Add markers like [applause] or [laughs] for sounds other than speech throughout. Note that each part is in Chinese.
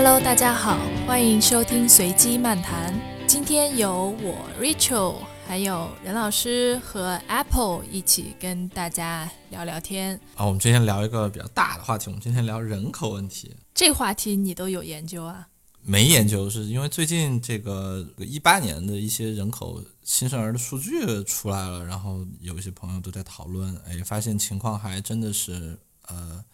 Hello，大家好，欢迎收听随机漫谈。今天由我 Rachel，还有任老师和 Apple 一起跟大家聊聊天。啊，我们今天聊一个比较大的话题，我们今天聊人口问题。这话题你都有研究啊？没研究，是因为最近这个一八年的一些人口新生儿的数据出来了，然后有一些朋友都在讨论，哎，发现情况还真的是呃，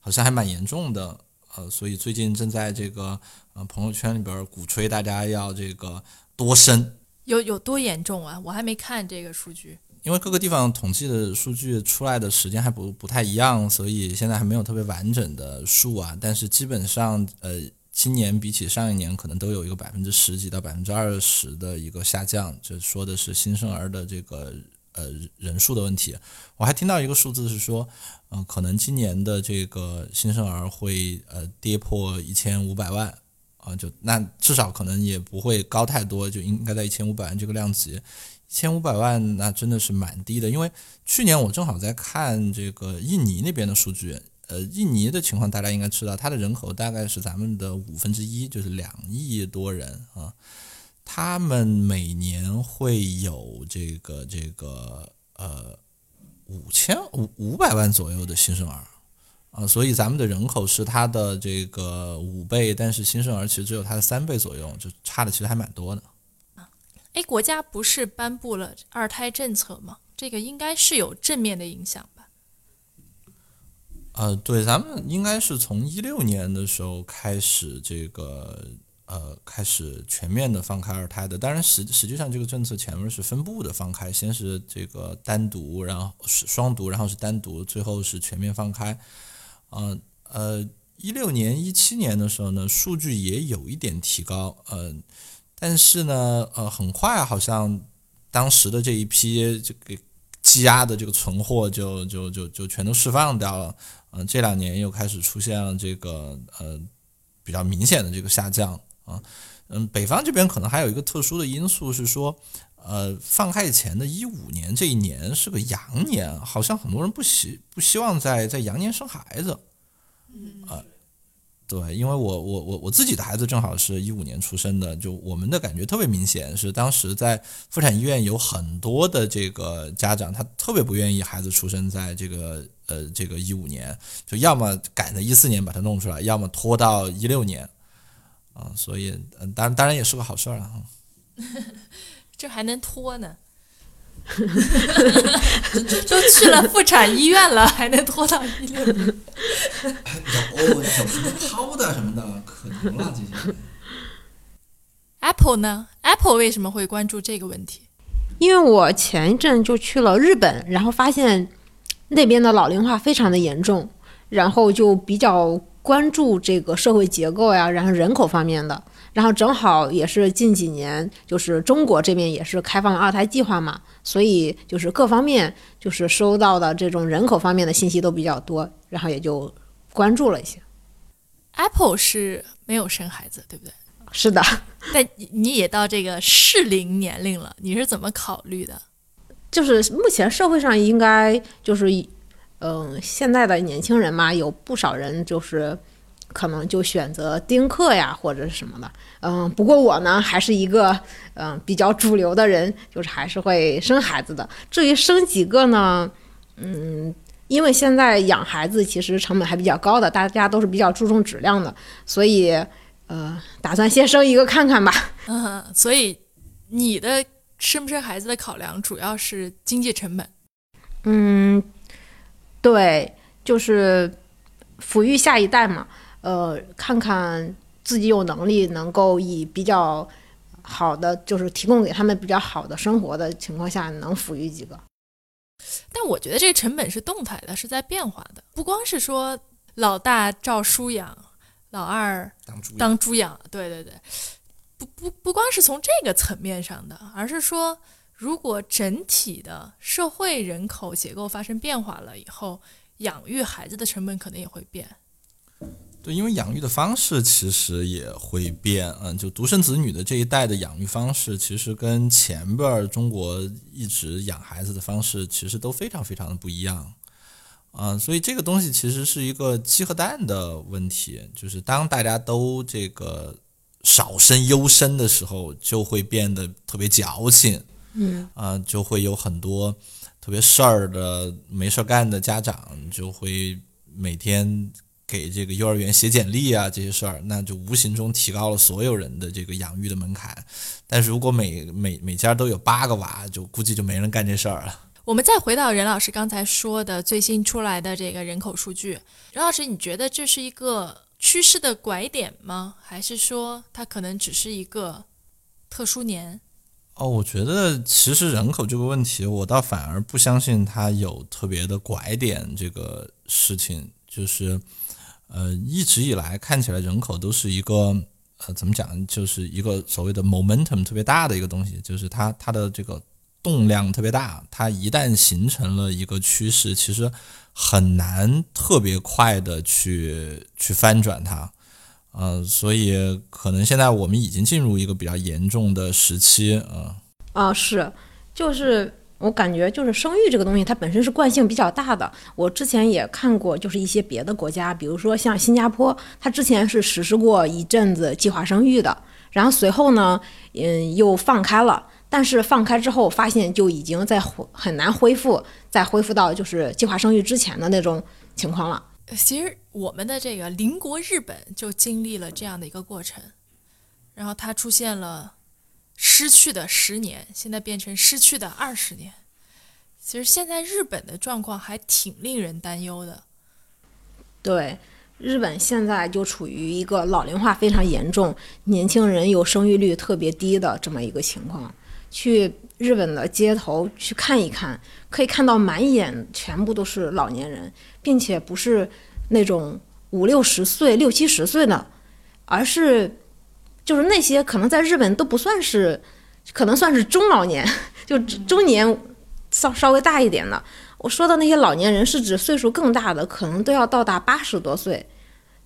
好像还蛮严重的。呃，所以最近正在这个呃朋友圈里边鼓吹大家要这个多生，有有多严重啊？我还没看这个数据，因为各个地方统计的数据出来的时间还不不太一样，所以现在还没有特别完整的数啊。但是基本上，呃，今年比起上一年，可能都有一个百分之十几到百分之二十的一个下降，这说的是新生儿的这个。呃，人数的问题，我还听到一个数字是说，嗯，可能今年的这个新生儿会呃跌破一千五百万啊，就那至少可能也不会高太多，就应该在一千五百万这个量级。一千五百万那真的是蛮低的，因为去年我正好在看这个印尼那边的数据，呃，印尼的情况大家应该知道，它的人口大概是咱们的五分之一，就是两亿多人啊。他们每年会有这个这个呃五千五五百万左右的新生儿啊，所以咱们的人口是它的这个五倍，但是新生儿其实只有它的三倍左右，就差的其实还蛮多的。啊哎，国家不是颁布了二胎政策吗？这个应该是有正面的影响吧？呃，对，咱们应该是从一六年的时候开始这个。呃，开始全面的放开二胎的，当然实实际上这个政策前面是分步的放开，先是这个单独，然后是双独，然后是单独，最后是全面放开。嗯呃，一六年、一七年的时候呢，数据也有一点提高，嗯，但是呢，呃，很快好像当时的这一批这个积压的这个存货就就就就全都释放掉了，嗯，这两年又开始出现了这个呃比较明显的这个下降。啊，嗯，北方这边可能还有一个特殊的因素是说，呃，放开前的一五年这一年是个羊年，好像很多人不希不希望在在羊年生孩子，啊，对，因为我我我我自己的孩子正好是一五年出生的，就我们的感觉特别明显，是当时在妇产医院有很多的这个家长，他特别不愿意孩子出生在这个呃这个一五年，就要么赶在一四年把他弄出来，要么拖到一六年。啊，所以，嗯，当然，当然也是个好事儿了哈。[laughs] 这还能拖呢？[laughs] 都去了妇产医院了，还能拖到一六年？有有什么抛的什么的，可能了这些。Apple 呢？Apple 为什么会关注这个问题？因为我前一阵就去了日本，然后发现那边的老龄化非常的严重，然后就比较。关注这个社会结构呀，然后人口方面的，然后正好也是近几年，就是中国这边也是开放二胎计划嘛，所以就是各方面就是收到的这种人口方面的信息都比较多，然后也就关注了一些。Apple 是没有生孩子，对不对？是的。但你也到这个适龄年龄了，你是怎么考虑的？就是目前社会上应该就是。嗯，现在的年轻人嘛，有不少人就是可能就选择丁克呀，或者是什么的。嗯，不过我呢，还是一个嗯比较主流的人，就是还是会生孩子的。至于生几个呢？嗯，因为现在养孩子其实成本还比较高的，大家都是比较注重质量的，所以呃，打算先生一个看看吧。嗯，所以你的生不生孩子的考量主要是经济成本。嗯。对，就是抚育下一代嘛，呃，看看自己有能力能够以比较好的，就是提供给他们比较好的生活的情况下，能抚育几个。但我觉得这个成本是动态的，是在变化的，不光是说老大照书养，老二当猪养，对对对，不不不光是从这个层面上的，而是说。如果整体的社会人口结构发生变化了以后，养育孩子的成本可能也会变。对，因为养育的方式其实也会变。嗯，就独生子女的这一代的养育方式，其实跟前边中国一直养孩子的方式其实都非常非常的不一样。啊，所以这个东西其实是一个鸡和蛋的问题，就是当大家都这个少生优生的时候，就会变得特别矫情，嗯，啊，就会有很多特别事儿的没事儿干的家长就会每天给这个幼儿园写简历啊这些事儿，那就无形中提高了所有人的这个养育的门槛。但是如果每每每家都有八个娃，就估计就没人干这事儿了。我们再回到任老师刚才说的最新出来的这个人口数据，任老师，你觉得这是一个趋势的拐点吗？还是说它可能只是一个特殊年？哦，我觉得其实人口这个问题，我倒反而不相信它有特别的拐点这个事情。就是，呃，一直以来看起来人口都是一个，呃，怎么讲，就是一个所谓的 momentum 特别大的一个东西，就是它它的这个。动量特别大，它一旦形成了一个趋势，其实很难特别快的去去翻转它，呃，所以可能现在我们已经进入一个比较严重的时期，啊，啊是，就是我感觉就是生育这个东西，它本身是惯性比较大的。我之前也看过，就是一些别的国家，比如说像新加坡，它之前是实施过一阵子计划生育的，然后随后呢，嗯，又放开了。但是放开之后，发现就已经在很难恢复，再恢复到就是计划生育之前的那种情况了。其实我们的这个邻国日本就经历了这样的一个过程，然后它出现了失去的十年，现在变成失去的二十年。其实现在日本的状况还挺令人担忧的。对，日本现在就处于一个老龄化非常严重，年轻人有生育率特别低的这么一个情况。去日本的街头去看一看，可以看到满眼全部都是老年人，并且不是那种五六十岁、六七十岁的，而是就是那些可能在日本都不算是，可能算是中老年，[laughs] 就中年稍稍微大一点的。我说的那些老年人是指岁数更大的，可能都要到达八十多岁，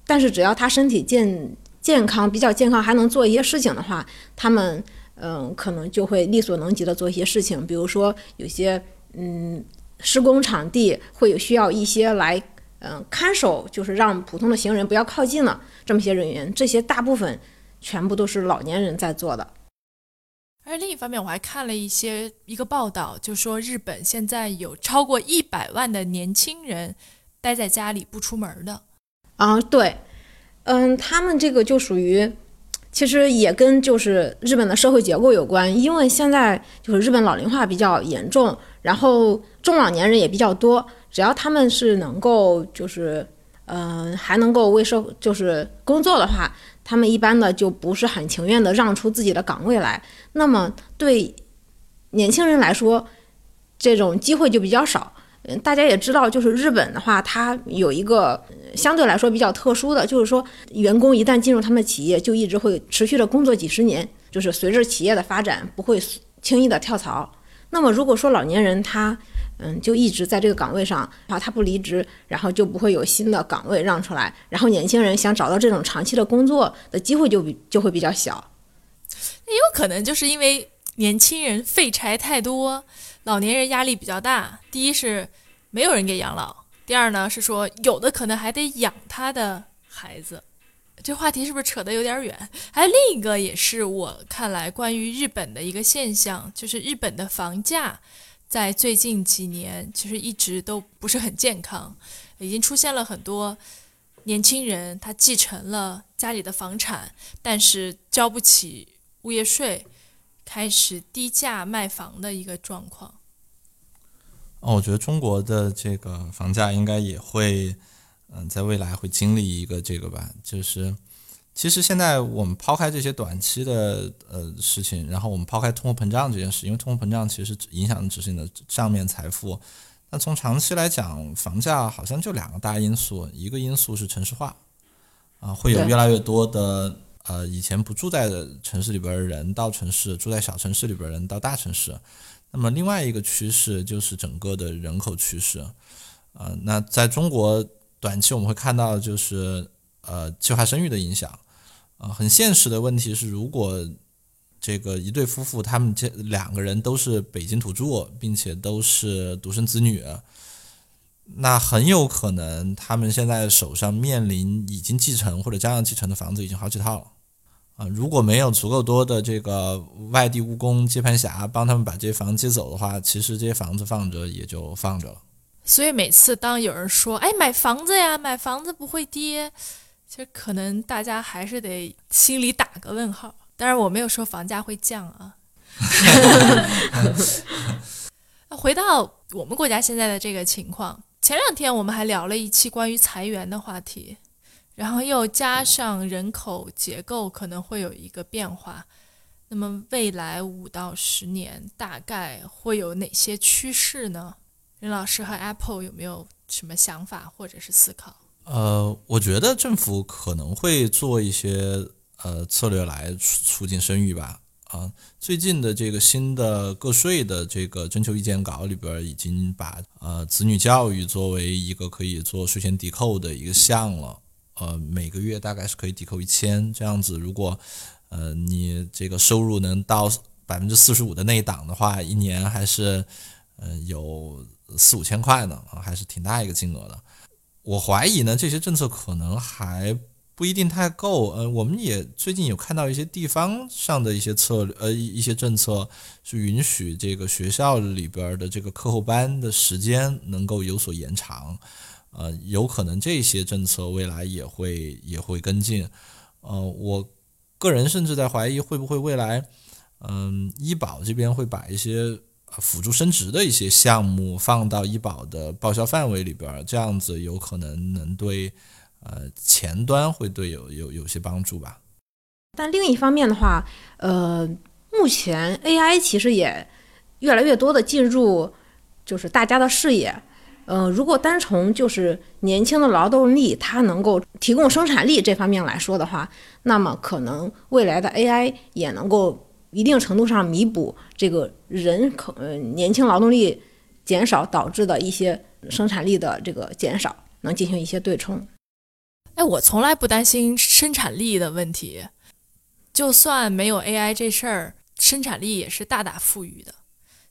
但是只要他身体健健康、比较健康，还能做一些事情的话，他们。嗯，可能就会力所能及的做一些事情，比如说有些嗯施工场地会有需要一些来嗯看守，就是让普通的行人不要靠近了这么些人员，这些大部分全部都是老年人在做的。而另一方面，我还看了一些一个报道，就说日本现在有超过一百万的年轻人待在家里不出门的。啊，对，嗯，他们这个就属于。其实也跟就是日本的社会结构有关，因为现在就是日本老龄化比较严重，然后中老年人也比较多。只要他们是能够就是，嗯，还能够为社就是工作的话，他们一般的就不是很情愿的让出自己的岗位来。那么对年轻人来说，这种机会就比较少。嗯，大家也知道，就是日本的话，它有一个相对来说比较特殊的，就是说员工一旦进入他们企业，就一直会持续的工作几十年，就是随着企业的发展，不会轻易的跳槽。那么如果说老年人他，嗯，就一直在这个岗位上，然后他不离职，然后就不会有新的岗位让出来，然后年轻人想找到这种长期的工作的机会就比就会比较小。也有可能就是因为年轻人废柴太多。老年人压力比较大，第一是没有人给养老，第二呢是说有的可能还得养他的孩子，这话题是不是扯得有点远？还有另一个也是我看来关于日本的一个现象，就是日本的房价在最近几年其实一直都不是很健康，已经出现了很多年轻人他继承了家里的房产，但是交不起物业税。开始低价卖房的一个状况。哦，我觉得中国的这个房价应该也会，嗯，在未来会经历一个这个吧。就是，其实现在我们抛开这些短期的呃事情，然后我们抛开通货膨胀这件事，因为通货膨胀其实影响的只是你的账面财富。那从长期来讲，房价好像就两个大因素，一个因素是城市化，啊，会有越来越多的。呃，以前不住在城市里边的人到城市，住在小城市里边人到大城市。那么另外一个趋势就是整个的人口趋势。呃，那在中国短期我们会看到就是呃计划生育的影响。啊，很现实的问题是，如果这个一对夫妇他们这两个人都是北京土著，并且都是独生子女，那很有可能他们现在手上面临已经继承或者将要继承的房子已经好几套了。啊，如果没有足够多的这个外地务工接盘侠帮他们把这些房接走的话，其实这些房子放着也就放着了。所以每次当有人说“哎，买房子呀，买房子不会跌”，其实可能大家还是得心里打个问号。当然，我没有说房价会降啊。[laughs] 回到我们国家现在的这个情况，前两天我们还聊了一期关于裁员的话题。然后又加上人口结构可能会有一个变化，那么未来五到十年大概会有哪些趋势呢？任老师和 Apple 有没有什么想法或者是思考？呃，我觉得政府可能会做一些呃策略来促进生育吧。啊，最近的这个新的个税的这个征求意见稿里边已经把呃子女教育作为一个可以做税前抵扣的一个项了。呃，每个月大概是可以抵扣一千这样子。如果呃你这个收入能到百分之四十五的那一档的话，一年还是嗯有四五千块呢，啊，还是挺大一个金额的。我怀疑呢，这些政策可能还不一定太够。呃，我们也最近有看到一些地方上的一些策略，呃，一些政策是允许这个学校里边的这个课后班的时间能够有所延长。呃，有可能这些政策未来也会也会跟进，呃，我个人甚至在怀疑会不会未来，嗯，医保这边会把一些辅助生殖的一些项目放到医保的报销范围里边，这样子有可能能对呃前端会对有有有些帮助吧。但另一方面的话，呃，目前 AI 其实也越来越多的进入就是大家的视野。嗯，如果单从就是年轻的劳动力，它能够提供生产力这方面来说的话，那么可能未来的 AI 也能够一定程度上弥补这个人口呃年轻劳动力减少导致的一些生产力的这个减少，能进行一些对冲。哎，我从来不担心生产力的问题，就算没有 AI 这事儿，生产力也是大大富裕的。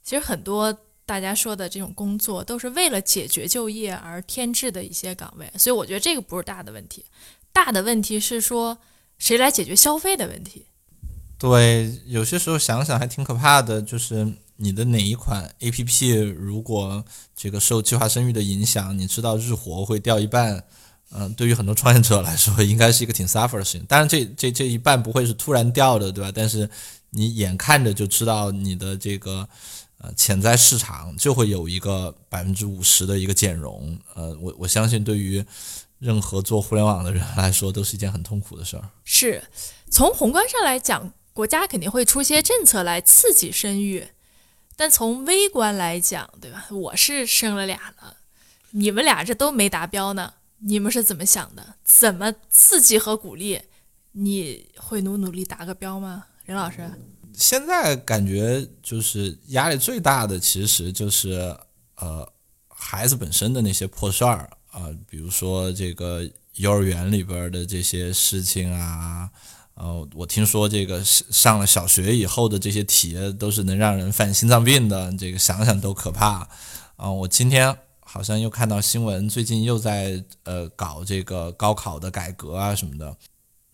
其实很多。大家说的这种工作都是为了解决就业而添置的一些岗位，所以我觉得这个不是大的问题，大的问题是说谁来解决消费的问题。对，有些时候想想还挺可怕的，就是你的哪一款 APP 如果这个受计划生育的影响，你知道日活会掉一半，嗯，对于很多创业者来说，应该是一个挺 suffer 的事情。当然，这这这一半不会是突然掉的，对吧？但是你眼看着就知道你的这个。呃，潜在市场就会有一个百分之五十的一个减容。呃，我我相信对于任何做互联网的人来说，都是一件很痛苦的事儿。是从宏观上来讲，国家肯定会出些政策来刺激生育，但从微观来讲，对吧？我是生了俩了，你们俩这都没达标呢，你们是怎么想的？怎么刺激和鼓励？你会努努力达个标吗，任老师？现在感觉就是压力最大的，其实就是呃孩子本身的那些破事儿啊，比如说这个幼儿园里边的这些事情啊，呃，我听说这个上了小学以后的这些题都是能让人犯心脏病的，这个想想都可怕啊。我今天好像又看到新闻，最近又在呃搞这个高考的改革啊什么的。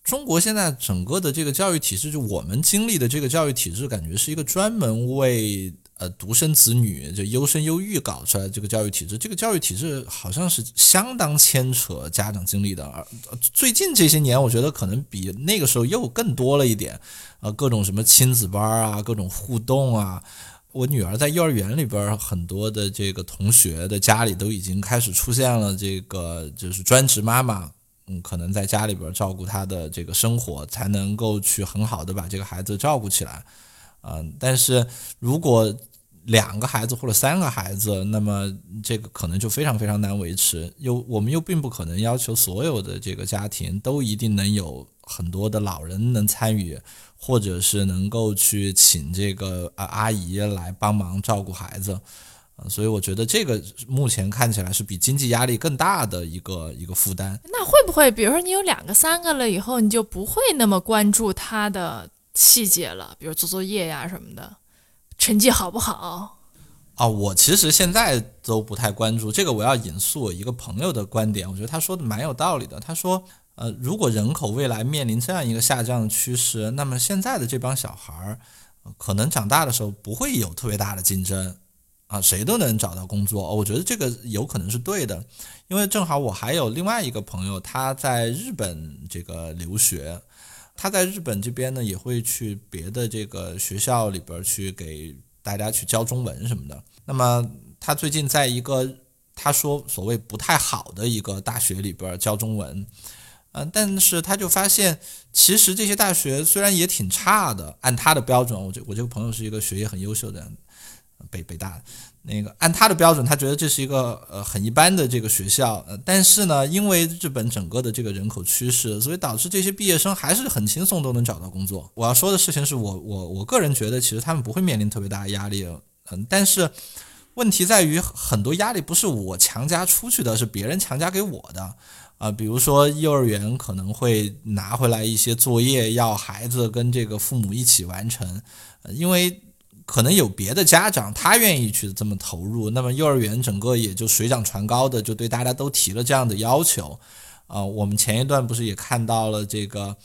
中国现在整个的这个教育体制，就我们经历的这个教育体制，感觉是一个专门为呃独生子女就优生优育搞出来这个教育体制。这个教育体制好像是相当牵扯家长精力的，而最近这些年，我觉得可能比那个时候又更多了一点。呃，各种什么亲子班啊，各种互动啊。我女儿在幼儿园里边，很多的这个同学的家里都已经开始出现了这个就是专职妈妈。嗯，可能在家里边照顾她的这个生活，才能够去很好的把这个孩子照顾起来。嗯，但是如果两个孩子或者三个孩子，那么这个可能就非常非常难维持。又我们又并不可能要求所有的这个家庭都一定能有很多的老人能参与，或者是能够去请这个啊阿姨来帮忙照顾孩子。所以我觉得这个目前看起来是比经济压力更大的一个一个负担。那会不会，比如说你有两个、三个了以后，你就不会那么关注他的细节了，比如做作业呀什么的，成绩好不好？啊，我其实现在都不太关注这个。我要引述我一个朋友的观点，我觉得他说的蛮有道理的。他说，呃，如果人口未来面临这样一个下降的趋势，那么现在的这帮小孩儿，可能长大的时候不会有特别大的竞争，啊，谁都能找到工作。我觉得这个有可能是对的，因为正好我还有另外一个朋友，他在日本这个留学，他在日本这边呢也会去别的这个学校里边去给大家去教中文什么的。那么他最近在一个他说所谓不太好的一个大学里边教中文，嗯，但是他就发现，其实这些大学虽然也挺差的，按他的标准，我这我这个朋友是一个学业很优秀的北北大，那个按他的标准，他觉得这是一个呃很一般的这个学校，呃，但是呢，因为日本整个的这个人口趋势，所以导致这些毕业生还是很轻松都能找到工作。我要说的事情是我我我个人觉得，其实他们不会面临特别大的压力。嗯，但是问题在于，很多压力不是我强加出去的，是别人强加给我的啊。比如说，幼儿园可能会拿回来一些作业，要孩子跟这个父母一起完成，因为可能有别的家长他愿意去这么投入，那么幼儿园整个也就水涨船高的就对大家都提了这样的要求啊。我们前一段不是也看到了这个。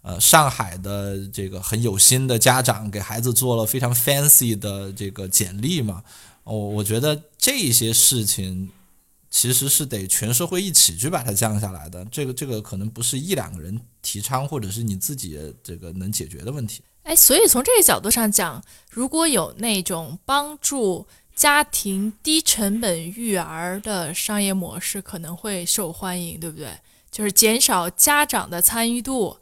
呃，上海的这个很有心的家长给孩子做了非常 fancy 的这个简历嘛，我我觉得这些事情其实是得全社会一起去把它降下来的，这个这个可能不是一两个人提倡或者是你自己这个能解决的问题。哎，所以从这个角度上讲，如果有那种帮助家庭低成本育儿的商业模式，可能会受欢迎，对不对？就是减少家长的参与度。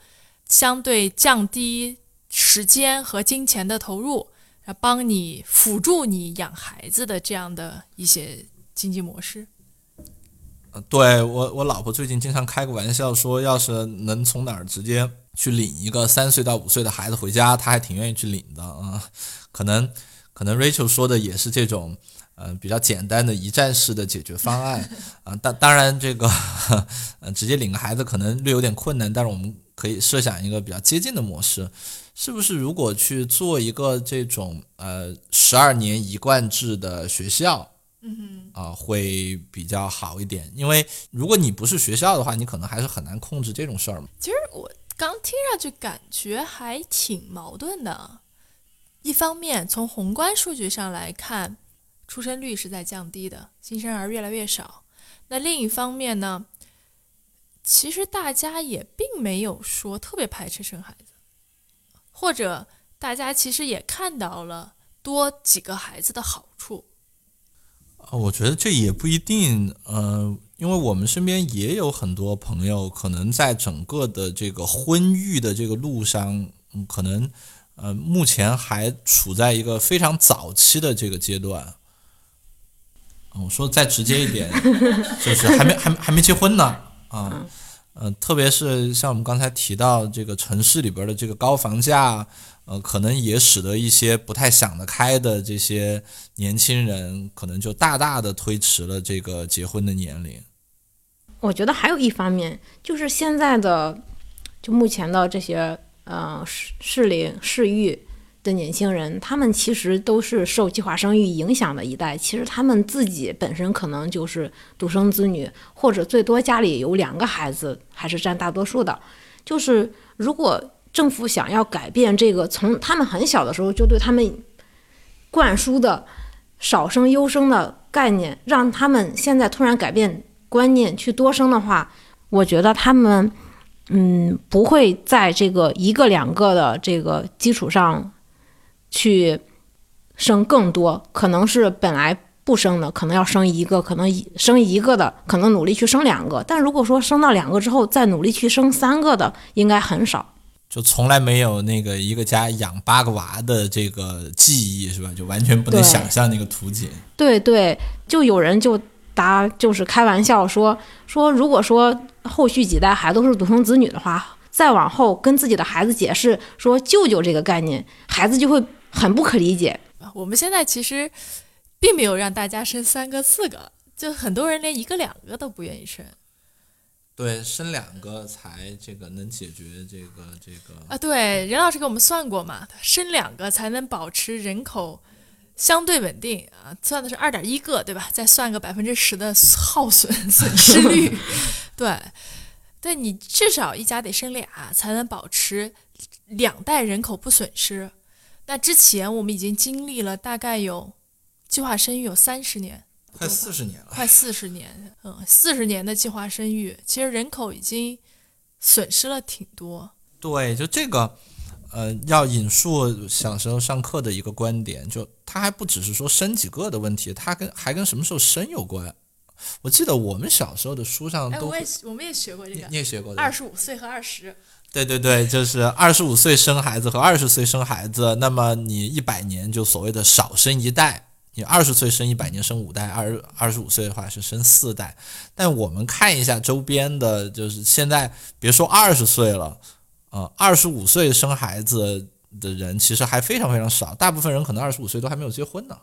相对降低时间和金钱的投入，来帮你辅助你养孩子的这样的一些经济模式。对我我老婆最近经常开个玩笑说，要是能从哪儿直接去领一个三岁到五岁的孩子回家，她还挺愿意去领的啊。可能可能 Rachel 说的也是这种，嗯，比较简单的一站式的解决方案 [laughs] 啊。当当然这个，[laughs] 呃，直接领个孩子可能略有点困难，但是我们。可以设想一个比较接近的模式，是不是？如果去做一个这种呃十二年一贯制的学校，嗯啊，会比较好一点。因为如果你不是学校的话，你可能还是很难控制这种事儿嘛。其实我刚听上去感觉还挺矛盾的。一方面，从宏观数据上来看，出生率是在降低的，新生儿越来越少。那另一方面呢？其实大家也并没有说特别排斥生孩子，或者大家其实也看到了多几个孩子的好处。啊，我觉得这也不一定，呃，因为我们身边也有很多朋友，可能在整个的这个婚育的这个路上，嗯，可能呃目前还处在一个非常早期的这个阶段。我说再直接一点，[laughs] 就是还没还还没结婚呢。啊，呃，特别是像我们刚才提到这个城市里边的这个高房价，呃，可能也使得一些不太想得开的这些年轻人，可能就大大的推迟了这个结婚的年龄。我觉得还有一方面，就是现在的，就目前的这些，呃，适适龄适育。的年轻人，他们其实都是受计划生育影响的一代。其实他们自己本身可能就是独生子女，或者最多家里有两个孩子，还是占大多数的。就是如果政府想要改变这个从他们很小的时候就对他们灌输的少生优生的概念，让他们现在突然改变观念去多生的话，我觉得他们嗯不会在这个一个两个的这个基础上。去生更多，可能是本来不生的，可能要生一个，可能生一个的，可能努力去生两个。但如果说生到两个之后，再努力去生三个的，应该很少。就从来没有那个一个家养八个娃的这个记忆，是吧？就完全不能想象那个图景。对对，就有人就答，就是开玩笑说说，如果说后续几代还都是独生子女的话，再往后跟自己的孩子解释说舅舅这个概念，孩子就会。很不可理解。我们现在其实并没有让大家生三个、四个，就很多人连一个、两个都不愿意生。对，生两个才这个能解决这个这个啊。对，任老师给我们算过嘛，生两个才能保持人口相对稳定啊，算的是二点一个，对吧？再算个百分之十的耗损 [laughs] 损失率，[laughs] 对，对你至少一家得生俩，才能保持两代人口不损失。那之前我们已经经历了大概有计划生育有三十年，快四十年了，[laughs] 快四十年，嗯，四十年的计划生育，其实人口已经损失了挺多。对，就这个。呃，要引述小时候上课的一个观点，就他还不只是说生几个的问题，他跟还跟什么时候生有关。我记得我们小时候的书上都，我也我们也学过这个，你也学过二十五岁和二十。对对对，就是二十五岁生孩子和二十岁生孩子，那么你一百年就所谓的少生一代，你二十岁生一百年生五代，二二十五岁的话是生四代。但我们看一下周边的，就是现在别说二十岁了。呃，二十五岁生孩子的人其实还非常非常少，大部分人可能二十五岁都还没有结婚呢。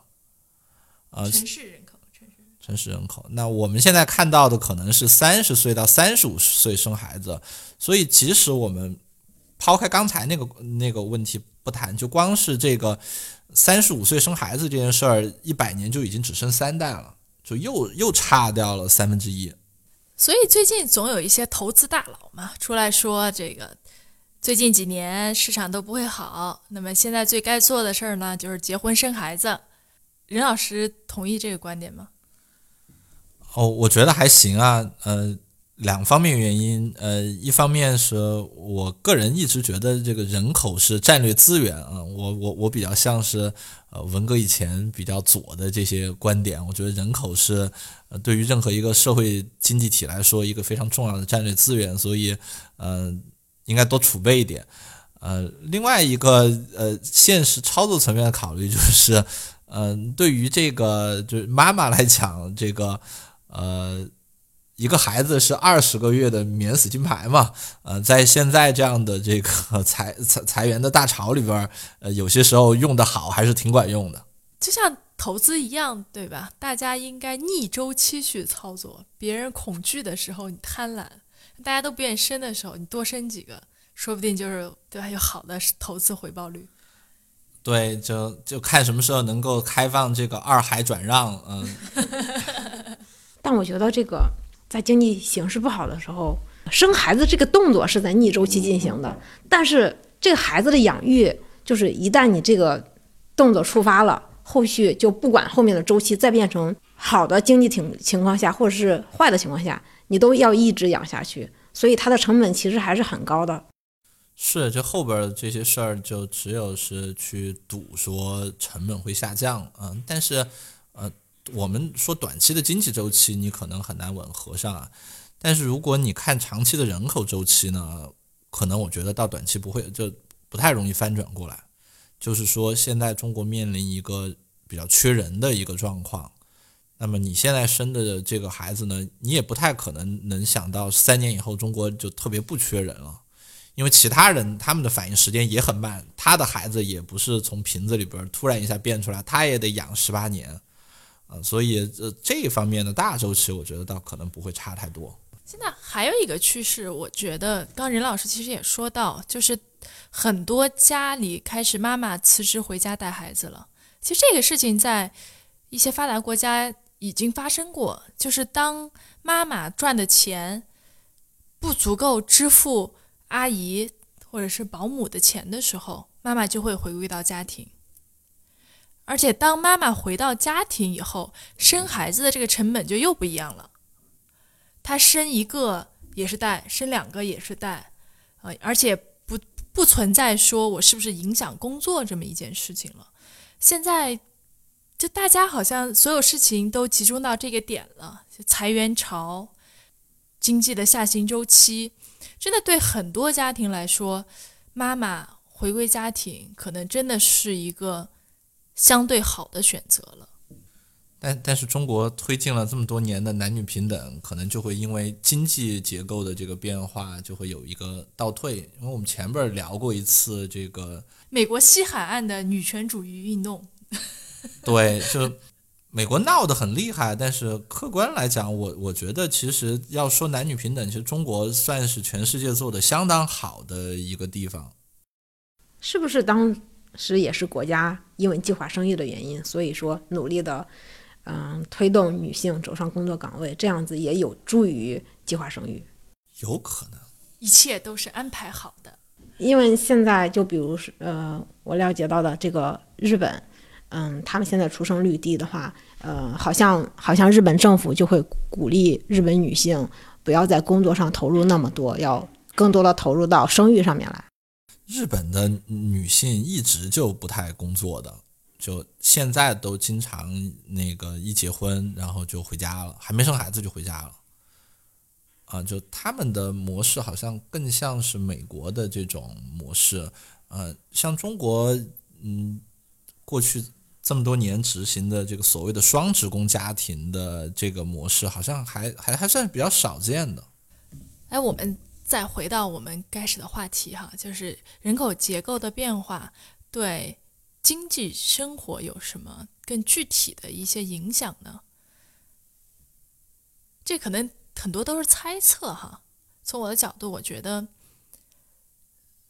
呃，城市人口，城市城市人口。那我们现在看到的可能是三十岁到三十五岁生孩子，所以即使我们抛开刚才那个那个问题不谈，就光是这个三十五岁生孩子这件事儿，一百年就已经只生三代了，就又又差掉了三分之一。所以最近总有一些投资大佬嘛出来说这个。最近几年市场都不会好，那么现在最该做的事儿呢，就是结婚生孩子。任老师同意这个观点吗？哦，我觉得还行啊。呃，两方面原因，呃，一方面是我个人一直觉得这个人口是战略资源啊。我我我比较像是呃文革以前比较左的这些观点，我觉得人口是呃对于任何一个社会经济体来说一个非常重要的战略资源，所以嗯。应该多储备一点，呃，另外一个呃，现实操作层面的考虑就是，嗯，对于这个就是妈妈来讲，这个呃，一个孩子是二十个月的免死金牌嘛，呃，在现在这样的这个 [laughs] 裁裁裁员的大潮里边，呃，有些时候用的好还是挺管用的，就像投资一样，对吧？大家应该逆周期去操作，别人恐惧的时候你贪婪。大家都不愿意生的时候，你多生几个，说不定就是对吧？有好的投资回报率。对，就就看什么时候能够开放这个二孩转让，嗯。[laughs] [laughs] 但我觉得这个在经济形势不好的时候，生孩子这个动作是在逆周期进行的，但是这个孩子的养育，就是一旦你这个动作触发了，后续就不管后面的周期再变成好的经济情情况下，或者是坏的情况下。你都要一直养下去，所以它的成本其实还是很高的。是，这后边这些事儿就只有是去赌说成本会下降，嗯，但是，我们说短期的经济周期你可能很难吻合上啊。但是如果你看长期的人口周期呢，可能我觉得到短期不会就不太容易翻转过来。就是说，现在中国面临一个比较缺人的一个状况。那么你现在生的这个孩子呢，你也不太可能能想到三年以后中国就特别不缺人了，因为其他人他们的反应时间也很慢，他的孩子也不是从瓶子里边突然一下变出来，他也得养十八年，所以这这一方面的大周期，我觉得倒可能不会差太多。现在还有一个趋势，我觉得刚任老师其实也说到，就是很多家里开始妈妈辞职回家带孩子了。其实这个事情在一些发达国家。已经发生过，就是当妈妈赚的钱不足够支付阿姨或者是保姆的钱的时候，妈妈就会回归到家庭。而且当妈妈回到家庭以后，生孩子的这个成本就又不一样了。她生一个也是带，生两个也是带，呃，而且不不存在说我是不是影响工作这么一件事情了。现在。就大家好像所有事情都集中到这个点了，就裁员潮、经济的下行周期，真的对很多家庭来说，妈妈回归家庭可能真的是一个相对好的选择了。但但是中国推进了这么多年的男女平等，可能就会因为经济结构的这个变化，就会有一个倒退。因为我们前边聊过一次这个美国西海岸的女权主义运动。[laughs] 对，就美国闹得很厉害，但是客观来讲，我我觉得其实要说男女平等，其实中国算是全世界做的相当好的一个地方。是不是当实也是国家因为计划生育的原因，所以说努力的，嗯，推动女性走上工作岗位，这样子也有助于计划生育。有可能，一切都是安排好的。因为现在就比如是呃，我了解到的这个日本，嗯，他们现在出生率低的话，呃，好像好像日本政府就会鼓励日本女性不要在工作上投入那么多，要更多的投入到生育上面来。日本的女性一直就不太工作的，就现在都经常那个一结婚然后就回家了，还没生孩子就回家了。啊，就他们的模式好像更像是美国的这种模式，呃，像中国，嗯，过去这么多年执行的这个所谓的双职工家庭的这个模式，好像还还还算是比较少见的。哎，我们再回到我们开始的话题哈，就是人口结构的变化对经济生活有什么更具体的一些影响呢？这可能。很多都是猜测哈。从我的角度，我觉得，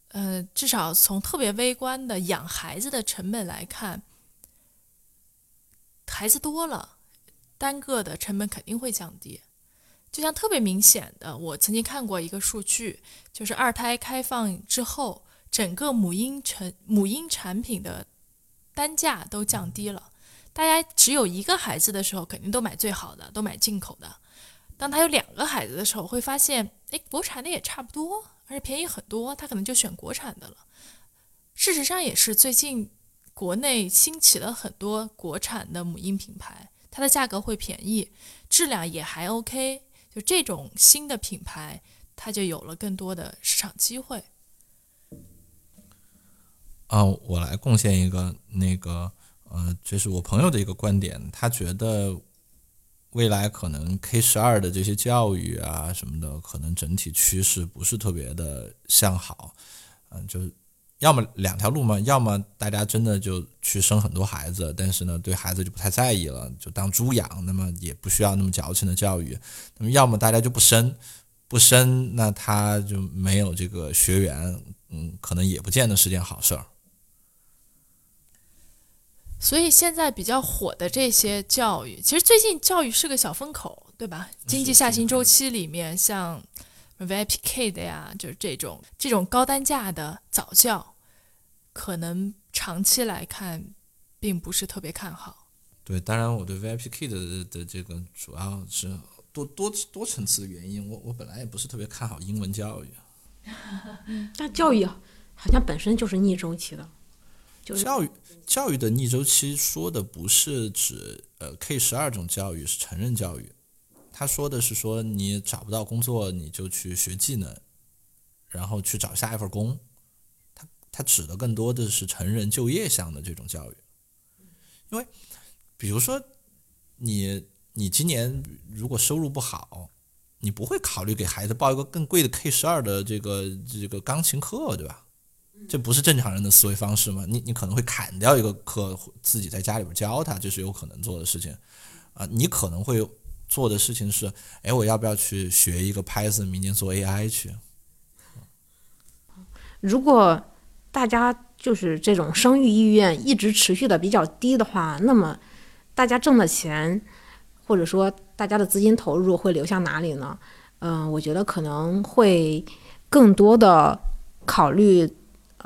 呃，至少从特别微观的养孩子的成本来看，孩子多了，单个的成本肯定会降低。就像特别明显的，我曾经看过一个数据，就是二胎开放之后，整个母婴成母婴产品的单价都降低了。大家只有一个孩子的时候，肯定都买最好的，都买进口的。当他有两个孩子的时候，会发现，哎，国产的也差不多，而且便宜很多，他可能就选国产的了。事实上，也是最近国内兴起了很多国产的母婴品牌，它的价格会便宜，质量也还 OK。就这种新的品牌，它就有了更多的市场机会。啊，我来贡献一个那个，呃，这是我朋友的一个观点，他觉得。未来可能 K 十二的这些教育啊什么的，可能整体趋势不是特别的向好，嗯，就要么两条路嘛，要么大家真的就去生很多孩子，但是呢，对孩子就不太在意了，就当猪养，那么也不需要那么矫情的教育，那么要么大家就不生，不生，那他就没有这个学员，嗯，可能也不见得是件好事儿。所以现在比较火的这些教育，其实最近教育是个小风口，对吧？经济下行周期里面，像 VIPK 的呀，就是这种这种高单价的早教，可能长期来看并不是特别看好。对，当然我对 VIPK 的的这个主要是多多多层次的原因，我我本来也不是特别看好英文教育。[laughs] 但教育好像本身就是逆周期的。教育教育的逆周期说的不是指呃 K 十二种教育是成人教育，他说的是说你找不到工作你就去学技能，然后去找下一份工，他他指的更多的是成人就业向的这种教育，因为比如说你你今年如果收入不好，你不会考虑给孩子报一个更贵的 K 十二的这个这个钢琴课，对吧？这不是正常人的思维方式吗？你你可能会砍掉一个课，自己在家里边教他，这是有可能做的事情。啊，你可能会做的事情是，哎，我要不要去学一个 Python，明年做 AI 去？如果大家就是这种生育意愿一直持续的比较低的话，那么大家挣的钱，或者说大家的资金投入会流向哪里呢？嗯，我觉得可能会更多的考虑。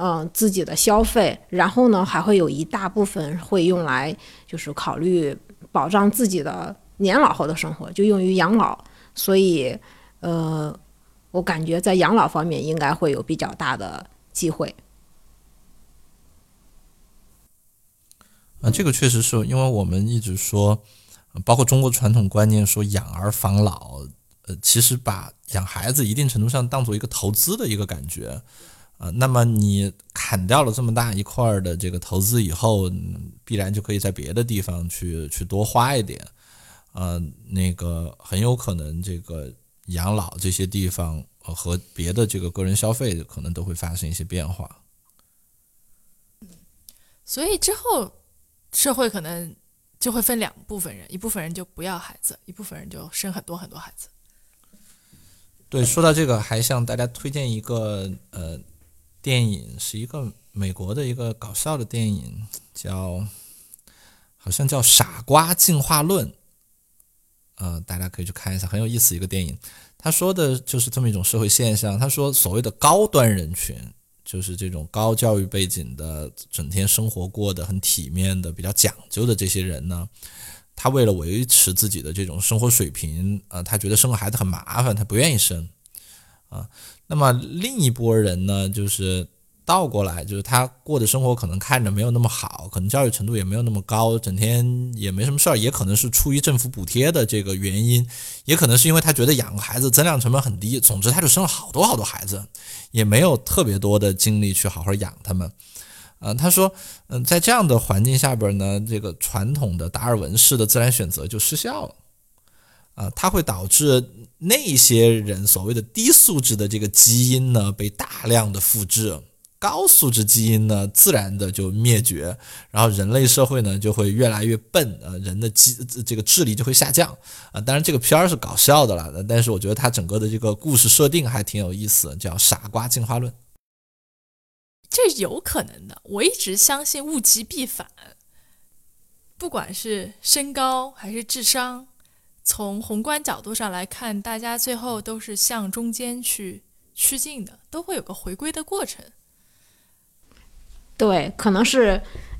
嗯，自己的消费，然后呢，还会有一大部分会用来，就是考虑保障自己的年老后的生活，就用于养老。所以，呃，我感觉在养老方面应该会有比较大的机会。啊，这个确实是因为我们一直说，包括中国传统观念说养儿防老，呃，其实把养孩子一定程度上当做一个投资的一个感觉。啊，那么你砍掉了这么大一块的这个投资以后，必然就可以在别的地方去去多花一点，呃，那个很有可能这个养老这些地方和别的这个个人消费可能都会发生一些变化。所以之后社会可能就会分两部分人，一部分人就不要孩子，一部分人就生很多很多孩子。对，说到这个，还向大家推荐一个呃。电影是一个美国的一个搞笑的电影，叫好像叫《傻瓜进化论》，呃，大家可以去看一下，很有意思一个电影。他说的就是这么一种社会现象。他说，所谓的高端人群，就是这种高教育背景的，整天生活过得很体面的、比较讲究的这些人呢，他为了维持自己的这种生活水平，呃，他觉得生个孩子很麻烦，他不愿意生。啊，那么另一波人呢，就是倒过来，就是他过的生活可能看着没有那么好，可能教育程度也没有那么高，整天也没什么事儿，也可能是出于政府补贴的这个原因，也可能是因为他觉得养个孩子增量成本很低，总之他就生了好多好多孩子，也没有特别多的精力去好好养他们。嗯，他说，嗯，在这样的环境下边呢，这个传统的达尔文式的自然选择就失效了。啊，它会导致那些人所谓的低素质的这个基因呢被大量的复制，高素质基因呢自然的就灭绝，然后人类社会呢就会越来越笨，呃，人的机这个智力就会下降啊。当然这个片儿是搞笑的了，但是我觉得它整个的这个故事设定还挺有意思，叫“傻瓜进化论”。这有可能的，我一直相信物极必反，不管是身高还是智商。从宏观角度上来看，大家最后都是向中间去趋近的，都会有个回归的过程。对，可能是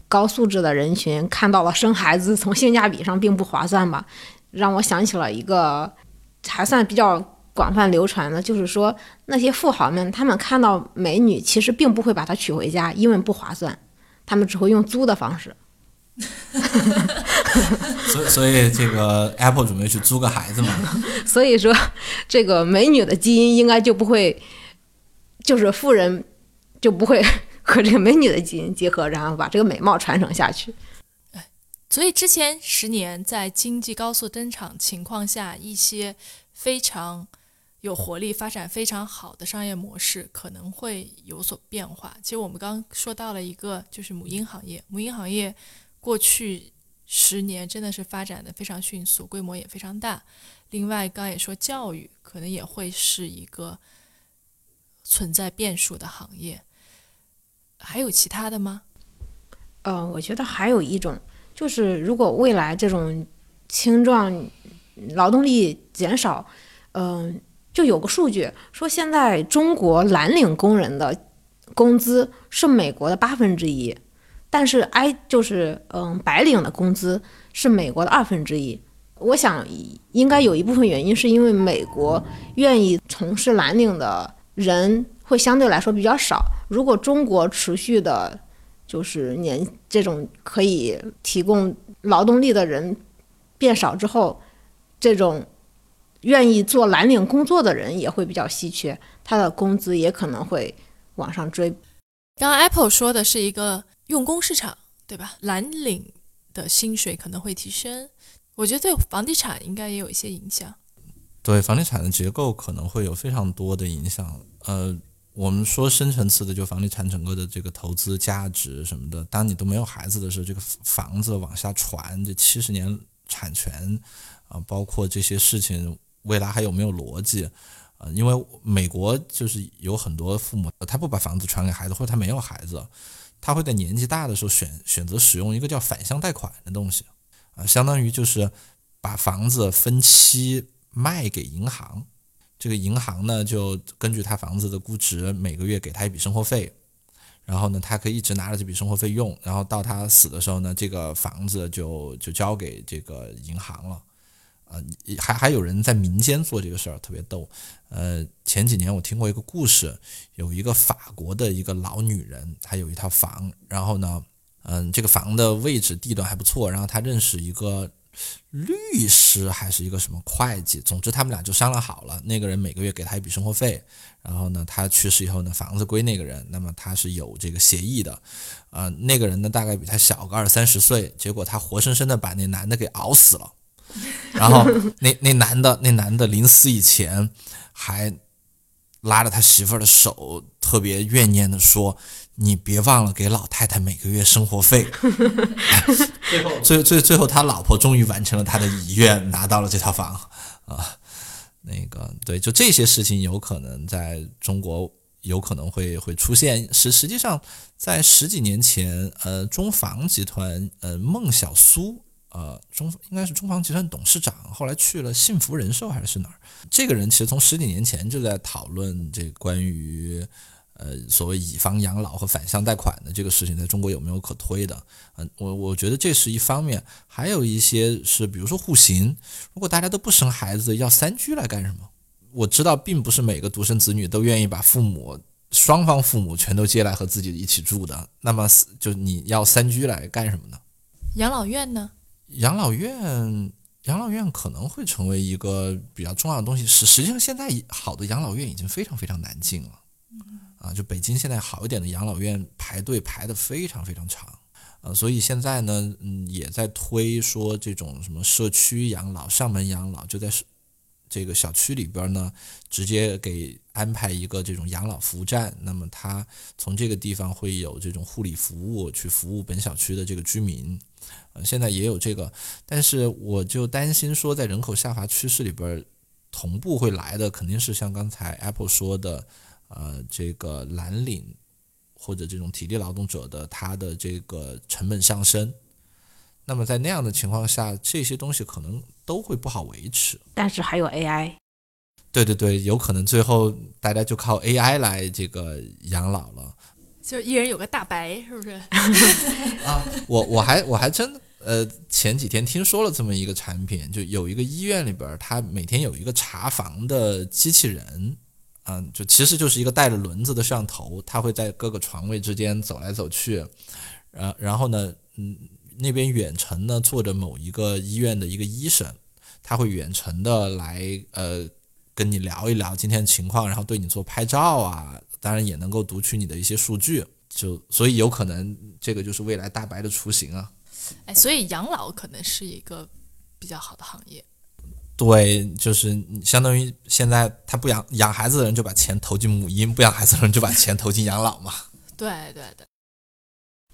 高素质的人群看到了生孩子从性价比上并不划算吧，让我想起了一个还算比较广泛流传的，就是说那些富豪们，他们看到美女其实并不会把她娶回家，因为不划算，他们只会用租的方式。[laughs] 所以，所以这个 Apple 准备去租个孩子嘛？[laughs] 所以说，这个美女的基因应该就不会，就是富人就不会和这个美女的基因结合，然后把这个美貌传承下去。所以之前十年在经济高速增长情况下，一些非常有活力、发展非常好的商业模式可能会有所变化。其实我们刚说到了一个，就是母婴行业，母婴行业。过去十年真的是发展的非常迅速，规模也非常大。另外，刚也说教育可能也会是一个存在变数的行业。还有其他的吗？呃，我觉得还有一种，就是如果未来这种青壮劳动力减少，嗯，就有个数据说，现在中国蓝领工人的工资是美国的八分之一。但是，I 就是嗯，白领的工资是美国的二分之一。我想应该有一部分原因是因为美国愿意从事蓝领的人会相对来说比较少。如果中国持续的，就是年这种可以提供劳动力的人变少之后，这种愿意做蓝领工作的人也会比较稀缺，他的工资也可能会往上追。刚刚 Apple 说的是一个。用工市场对吧？蓝领的薪水可能会提升，我觉得对房地产应该也有一些影响。对房地产的结构可能会有非常多的影响。呃，我们说深层次的，就房地产整个的这个投资价值什么的，当你都没有孩子的时候，这个房子往下传，这七十年产权啊，包括这些事情，未来还有没有逻辑？啊，因为美国就是有很多父母，他不把房子传给孩子，或者他没有孩子。他会在年纪大的时候选选择使用一个叫反向贷款的东西，啊，相当于就是把房子分期卖给银行，[laughs] 这个银行呢就根据他房子的估值，每个月给他一笔生活费，然后呢，他可以一直拿着这笔生活费用，然后到他死的时候呢，这个房子就就交给这个银行了。呃，还还有人在民间做这个事儿，特别逗。呃，前几年我听过一个故事，有一个法国的一个老女人，她有一套房，然后呢，嗯，这个房的位置地段还不错，然后她认识一个律师还是一个什么会计，总之他们俩就商量好了，那个人每个月给他一笔生活费，然后呢，他去世以后呢，房子归那个人，那么他是有这个协议的。呃，那个人呢大概比他小个二三十岁，结果他活生生的把那男的给熬死了。然后 [laughs] 那那男的那男的临死以前还拉着他媳妇儿的手，特别怨念的说：“你别忘了给老太太每个月生活费。[laughs] ”最后最最最后，他老婆终于完成了他的遗愿，拿到了这套房啊。那个对，就这些事情有可能在中国有可能会会出现。实实际上，在十几年前，呃，中房集团，呃，孟小苏，呃，中应该是中房集团董事长，后来去了幸福人寿还是哪儿？这个人其实从十几年前就在讨论这关于。呃，所谓以房养老和反向贷款的这个事情，在中国有没有可推的？嗯，我我觉得这是一方面，还有一些是，比如说户型，如果大家都不生孩子，要三居来干什么？我知道，并不是每个独生子女都愿意把父母双方父母全都接来和自己一起住的。那么，就你要三居来干什么呢？养老院呢？养老院，养老院可能会成为一个比较重要的东西。实实际上，现在好的养老院已经非常非常难进了。啊，就北京现在好一点的养老院排队排得非常非常长，呃，所以现在呢，嗯，也在推说这种什么社区养老、上门养老，就在这个小区里边呢，直接给安排一个这种养老服务站，那么他从这个地方会有这种护理服务去服务本小区的这个居民，呃，现在也有这个，但是我就担心说，在人口下滑趋势里边，同步会来的肯定是像刚才 Apple 说的。呃，这个蓝领或者这种体力劳动者的他的这个成本上升，那么在那样的情况下，这些东西可能都会不好维持。但是还有 AI，对对对，有可能最后大家就靠 AI 来这个养老了，就一人有个大白，是不是？[laughs] 啊，我我还我还真呃前几天听说了这么一个产品，就有一个医院里边，他每天有一个查房的机器人。嗯，就其实就是一个带着轮子的摄像头，它会在各个床位之间走来走去，然然后呢，嗯，那边远程呢坐着某一个医院的一个医生，他会远程的来呃跟你聊一聊今天的情况，然后对你做拍照啊，当然也能够读取你的一些数据，就所以有可能这个就是未来大白的雏形啊。哎，所以养老可能是一个比较好的行业。对，就是相当于现在他不养养孩子的人就把钱投进母婴，不养孩子的人就把钱投进养老嘛。对对对，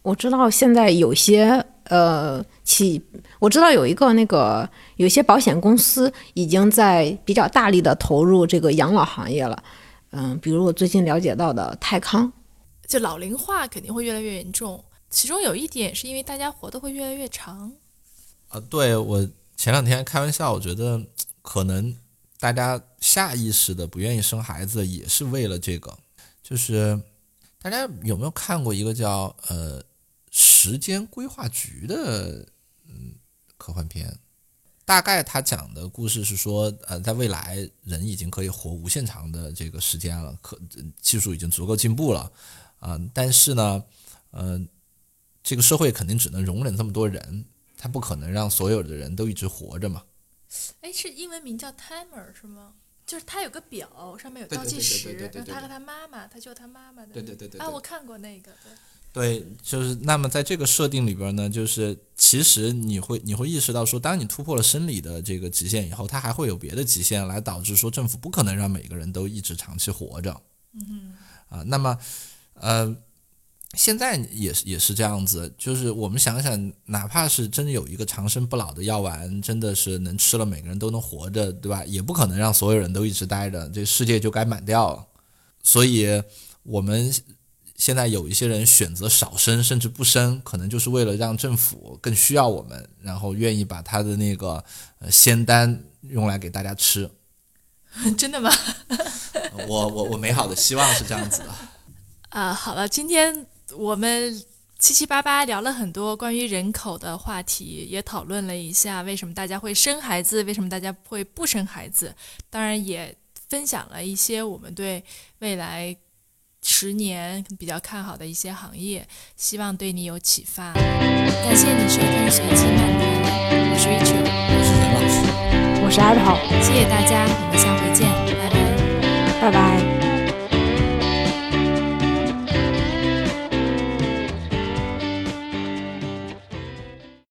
我知道现在有些呃企，我知道有一个那个有些保险公司已经在比较大力的投入这个养老行业了。嗯，比如我最近了解到的泰康，就老龄化肯定会越来越严重，其中有一点是因为大家活得会越来越长。啊，对我。前两天开玩笑，我觉得 [tsk] 可能大家下意识的不愿意生孩子，也是为了这个。就是大家有没有看过一个叫呃《时间规划局》的嗯科幻片？大概他讲的故事是说，呃，在未来人已经可以活无限长的这个时间了，可技术已经足够进步了啊。但是呢，嗯，这个社会肯定只能容忍这么多人。他不可能让所有的人都一直活着嘛？哎，是英文名叫 timer 是吗？就是他有个表，上面有倒计时，然后他和他妈妈，他救他妈妈的。对对对对。啊，我看过那个。对。对，就是那么在这个设定里边呢，就是其实你会你会意识到说，当你突破了生理的这个极限以后，它还会有别的极限来导致说政府不可能让每个人都一直长期活着。嗯。啊，那么，呃。现在也是也是这样子，就是我们想想，哪怕是真的有一个长生不老的药丸，真的是能吃了每个人都能活着，对吧？也不可能让所有人都一直待着，这世界就该满掉了。所以，我们现在有一些人选择少生，甚至不生，可能就是为了让政府更需要我们，然后愿意把他的那个呃仙丹用来给大家吃。[laughs] 真的吗？[laughs] 我我我美好的希望是这样子的。啊，好了，今天。我们七七八八聊了很多关于人口的话题，也讨论了一下为什么大家会生孩子，为什么大家会不生孩子。当然，也分享了一些我们对未来十年比较看好的一些行业，希望对你有启发。感谢你收听随机漫谈，我是 Rachel，我是任老师，我是 Apple，谢谢大家，我们下回见，拜拜，拜拜。